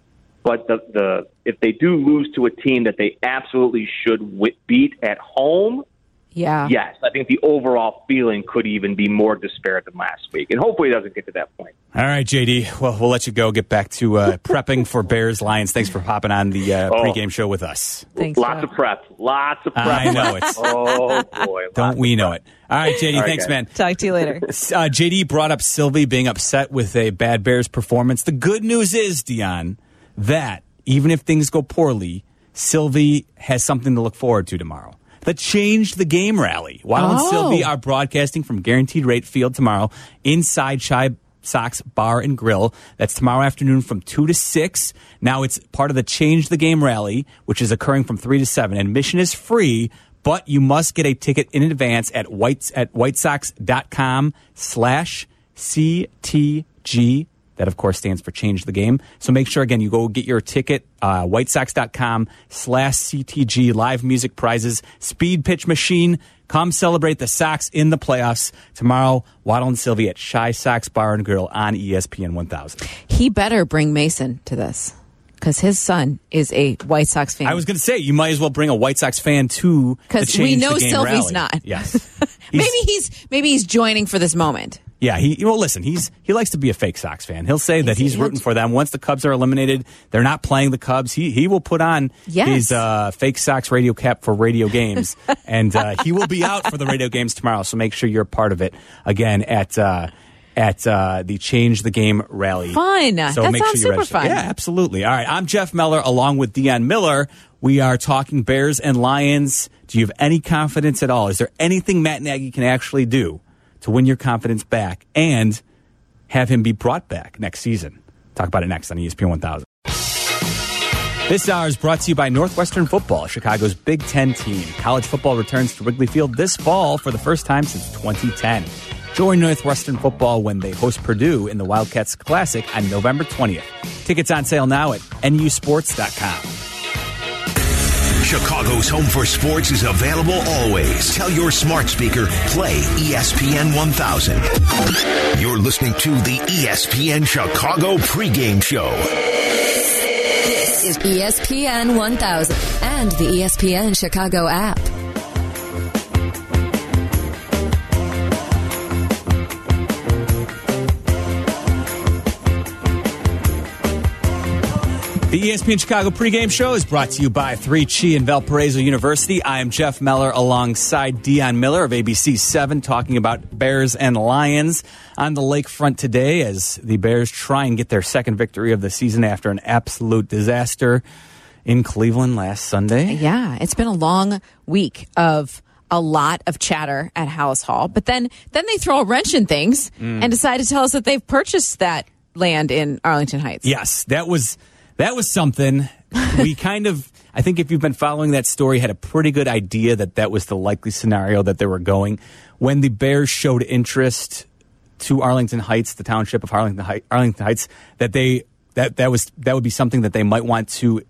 But the the if they do lose to a team that they absolutely should wi- beat at home, Yeah. yes, I think the overall feeling could even be more disparate than last week, and hopefully it doesn't get to that point. All right, JD. Well, we'll let you go. Get back to uh, *laughs* prepping for Bears Lions. Thanks for hopping on the uh, Oh. pregame show with us. Thanks. Lots of prep, lots of prep. I know it. *laughs* oh boy, *laughs* Don't we know it? All right, JD. All right, thanks, guys. man. Talk to you later. Uh, JD brought up Silvy being upset with a bad Bears performance. The good news is, Dionne, that even if things go poorly, Silvy has something to look forward to tomorrow. The Change the Game rally. And Oh. Silvy are broadcasting from Guaranteed Rate Field tomorrow inside Chai Sox Bar and Grill. That's tomorrow afternoon from 2 to 6. Now it's part of the Change the Game rally, which is occurring from 3 to 7. Admission is free, but you must get a ticket in advance at whites at whitesox.com slash CTG. That, of course, stands for Change the Game. So make sure, again, you go get your ticket, uh, whitesox.com slash CTG, live music prizes, speed pitch machine. Come celebrate the Sox in the playoffs tomorrow. Waddle and Silvy at ChiSox Bar and Grill on ESPN 1000. He better bring Mason to this because his son is a White Sox fan. I was going to say, you might as well bring a White Sox fan to the because we know Silvy's rally. not. Yes. *laughs* maybe he's maybe he's joining for this moment. Yeah, he well listen, he's he likes to be a fake Sox fan. He'll say that he's rooting for them. Once the Cubs are eliminated, they're not playing the Cubs. He he will put on Yes. his uh, fake Sox radio cap for radio games, *laughs* and uh, he will be out for the radio games tomorrow. So make sure you're a part of it again at. Uh, at uh, the Change the Game rally. Fun. So That make sounds sure you super register. fun. Yeah, absolutely. All right, I'm Jeff Meller along with Dionne Miller. We are talking Bears and Lions. Do you have any confidence at all? Is there anything Matt Nagy can actually do to win your confidence back and have him be brought back next season? Talk about it next on ESPN 1000. This hour is brought to you by Northwestern Football, Chicago's Big Ten team. College football returns to Wrigley Field this fall for the first time since 2010. Join Northwestern Football when they host Purdue in the Wildcats Classic on November 20th. Tickets on sale now at nusports.com. Chicago's Home for Sports is available always. Tell your smart speaker, play ESPN 1000. You're listening to the ESPN Chicago pregame show. This is ESPN 1000 and the ESPN Chicago app. The ESPN Chicago pregame show is brought to you by 3 Chi and Valparaiso University. I am Jeff Meller alongside Dionne Miller of ABC 7 talking about Bears and Lions on the lakefront today as the Bears try and get their second victory of the season after an absolute disaster in Cleveland last Sunday. Yeah, it's been a long week of a lot of chatter at Halas Hall, but then then they throw a wrench in things Mm. and decide to tell us that they've purchased that land in Arlington Heights. Yes, that was that was something. we *laughs* kind of, I think, if you've been following that story, had a pretty good idea that that was the likely scenario that they were going. When the Bears showed interest to Arlington Heights, the township of Arlington, Hei- Arlington Heights, that they that that was that would be something that they might want to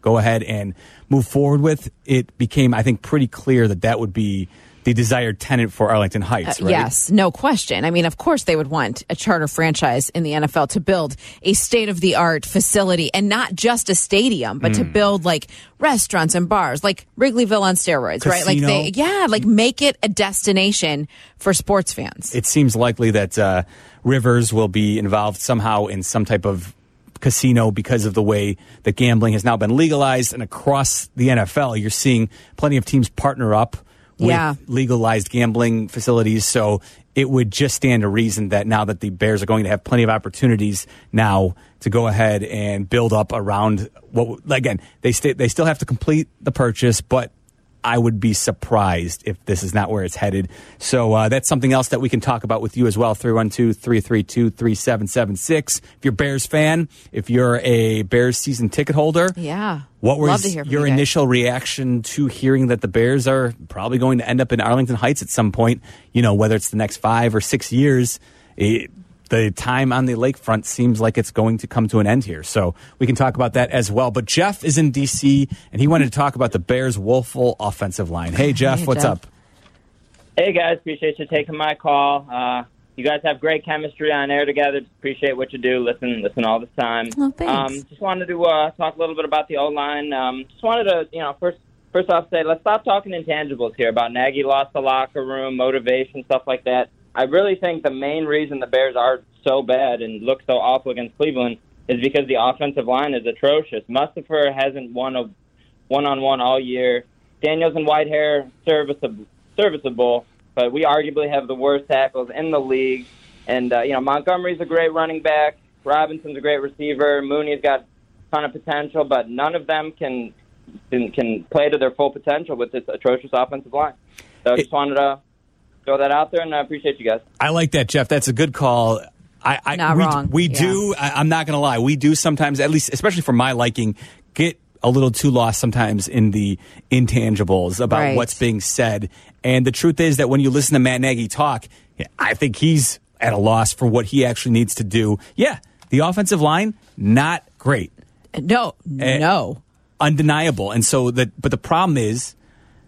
go ahead and move forward with. It became, I think, pretty clear that that would be the desired tenant for Arlington Heights. Uh. Yes, no question. I mean, of course, they would want a charter franchise in the NFL to build a state of the art facility and not just a stadium, but to Mm. build like restaurants and bars, like Wrigleyville on steroids, right? Like they, yeah, like make it a destination for sports fans. it seems likely that uh, Rivers will be involved somehow in some type of casino because of the way that gambling has now been legalized. And across the NFL, you're seeing plenty of teams partner up with Yeah. legalized gambling facilities. So it would just stand to reason that now that the Bears are going to have plenty of opportunities now to go ahead and build up around what again they st- they still have to complete the purchase, but I would be surprised if this is not where it's headed. So uh, that's something else that we can talk about with you as well. 312 332 3776. If you're a Bears fan, if you're a Bears season ticket holder, Yeah. what was to hear from your you initial reaction to hearing that the Bears are probably going to end up in Arlington Heights at some point? You know, whether it's the next five or six years, it, the time on the lakefront seems like it's going to come to an end here. So we can talk about that as well. But Jeff is in D.C. and he wanted to talk about the Bears' woeful offensive line. Hey, Jeff, Hey, what's Jeff. up? Hey guys, appreciate you taking my call. Uh, you guys have great chemistry on air together. Appreciate what you do. Listen, listen all the time. Oh, thanks. Um, just wanted to uh, talk a little bit about the O line. Um, just wanted to, you know, first first off say let's stop talking intangibles here about Nagy lost the locker room, motivation, stuff like that. I really think the main reason the Bears are so bad and look so awful against Cleveland is because the offensive line is atrocious. Mustipher hasn't won a one on one all year. Daniels and Whitehair serviceable, serviceable, but we arguably have the worst tackles in the league. And uh, you know Montgomery's a great running back. Robinson's a great receiver. Mooney's got a ton of potential, but none of them can can, can play to their full potential with this atrocious offensive line. So I just wanted to throw that out there, and I appreciate you guys. I like that, Jeff. That's a good call. I, I Not we, wrong. We Yeah. do. I, I'm not going to lie. We do sometimes, at least, especially for my liking, get a little too lost sometimes in the intangibles about Right. what's being said. And the truth is that when you listen to Matt Nagy talk, I think he's at a loss for what he actually needs to do. Yeah, the offensive line not great. No, Eh, no. undeniable. And so that, but the problem is,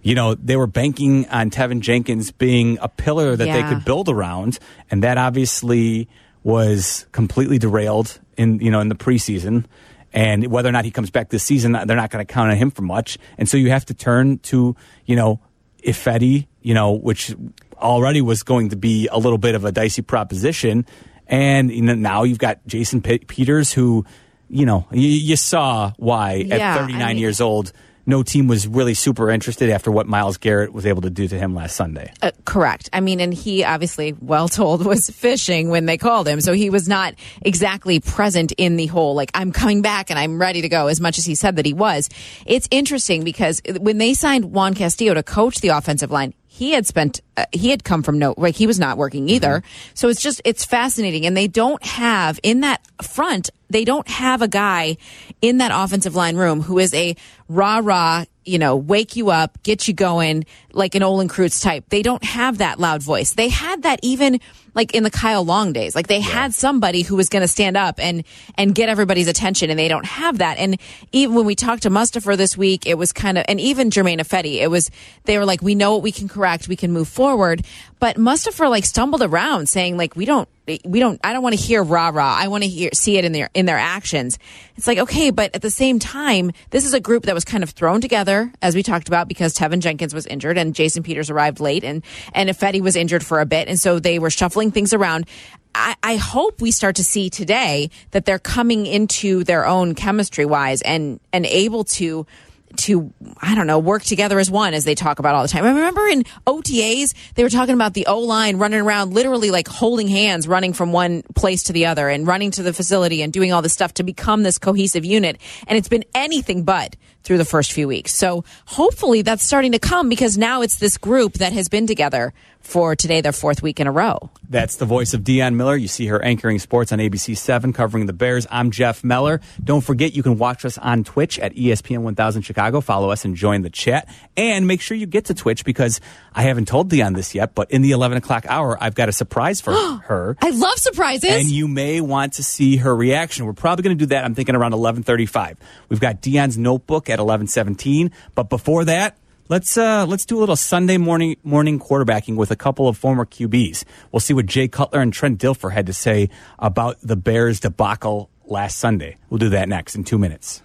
you know, they were banking on Teven Jenkins being a pillar that they could build around, and that obviously was completely derailed in you know in the preseason. And whether or not he comes back this season, they're not going to count on him for much. And so you have to turn to you know Ifedi, you know, which already was going to be a little bit of a dicey proposition. And you know, now you've got Jason Pe- Peters, who, you know, you, you saw why Yeah, at I 39 mean- years old, no team was really super interested after what Myles Garrett was able to do to him last Sunday. Uh, correct. I mean, and he obviously, well told, *laughs* was fishing when they called him. So he was not exactly present in the whole, like, I'm coming back and I'm ready to go as much as he said that he was. It's interesting because when they signed Juan Castillo to coach the offensive line, he had spent, uh, he had come from no, like, he was not working either. So it's just, it's fascinating. And they don't have in that front, they don't have a guy in that offensive line room who is a rah rah, you know, wake you up, get you going, like an Olin Kreutz type. They don't have that loud voice. They had that even like in the Kyle Long days. Like they had somebody who was going to stand up and and get everybody's attention, and they don't have that. And even when we talked to Mustipher this week, it was kind of, and even Germain Ifedi, it was they were like, we know what we can correct, we can move forward. But Mustipher like stumbled around saying like, we don't, we don't, I don't want to hear rah rah. I want to hear see it in their in their actions. It's like okay, but at the same time, this is a group that was kind of thrown together as we talked about because Teven Jenkins was injured and Jason Peters arrived late and and Ifedi was injured for a bit, and so they were shuffling things around. I, I hope we start to see today that they're coming into their own chemistry wise and and able to to I don't know work together as one as they talk about all the time. I remember in OTAs they were talking about the O line running around literally like holding hands, running from one place to the other and running to the facility and doing all this stuff to become this cohesive unit. And it's been anything but through the first few weeks. So hopefully that's starting to come because now it's this group that has been together for today, their fourth week in a row. That's the voice of Dionne Miller. You see her anchoring sports on ABC 7, covering the Bears. I'm Jeff Meller. Don't forget, you can watch us on Twitch at ESPN 1000 Chicago. Follow us and join the chat. And make sure you get to Twitch because I haven't told Dionne this yet, but in the 11 o'clock hour, I've got a surprise for *gasps* her. I love surprises. And you may want to see her reaction. We're probably going to do that. I'm thinking around 11:35. We've got Dionne's notebook at 11:17, but before that, let's uh, let's do a little Sunday morning morning quarterbacking with a couple of former QBs. We'll see what Jay Cutler and Trent Dilfer had to say about the Bears debacle last Sunday. We'll do that next in two minutes.